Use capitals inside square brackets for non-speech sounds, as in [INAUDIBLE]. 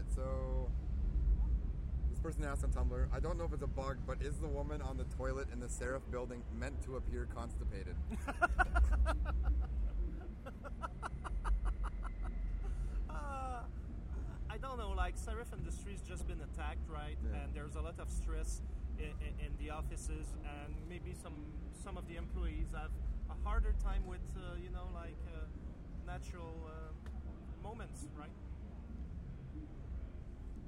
right, so this person asked on Tumblr, I don't know if it's a bug, but is the woman on the toilet in the Sarif building meant to appear constipated? [LAUGHS] [LAUGHS] Uh, I don't know. Like Sarif Industries just been attacked, right? Yeah. And there's a lot of stress in, in, in the offices, and maybe some some of the employees have a harder time with uh,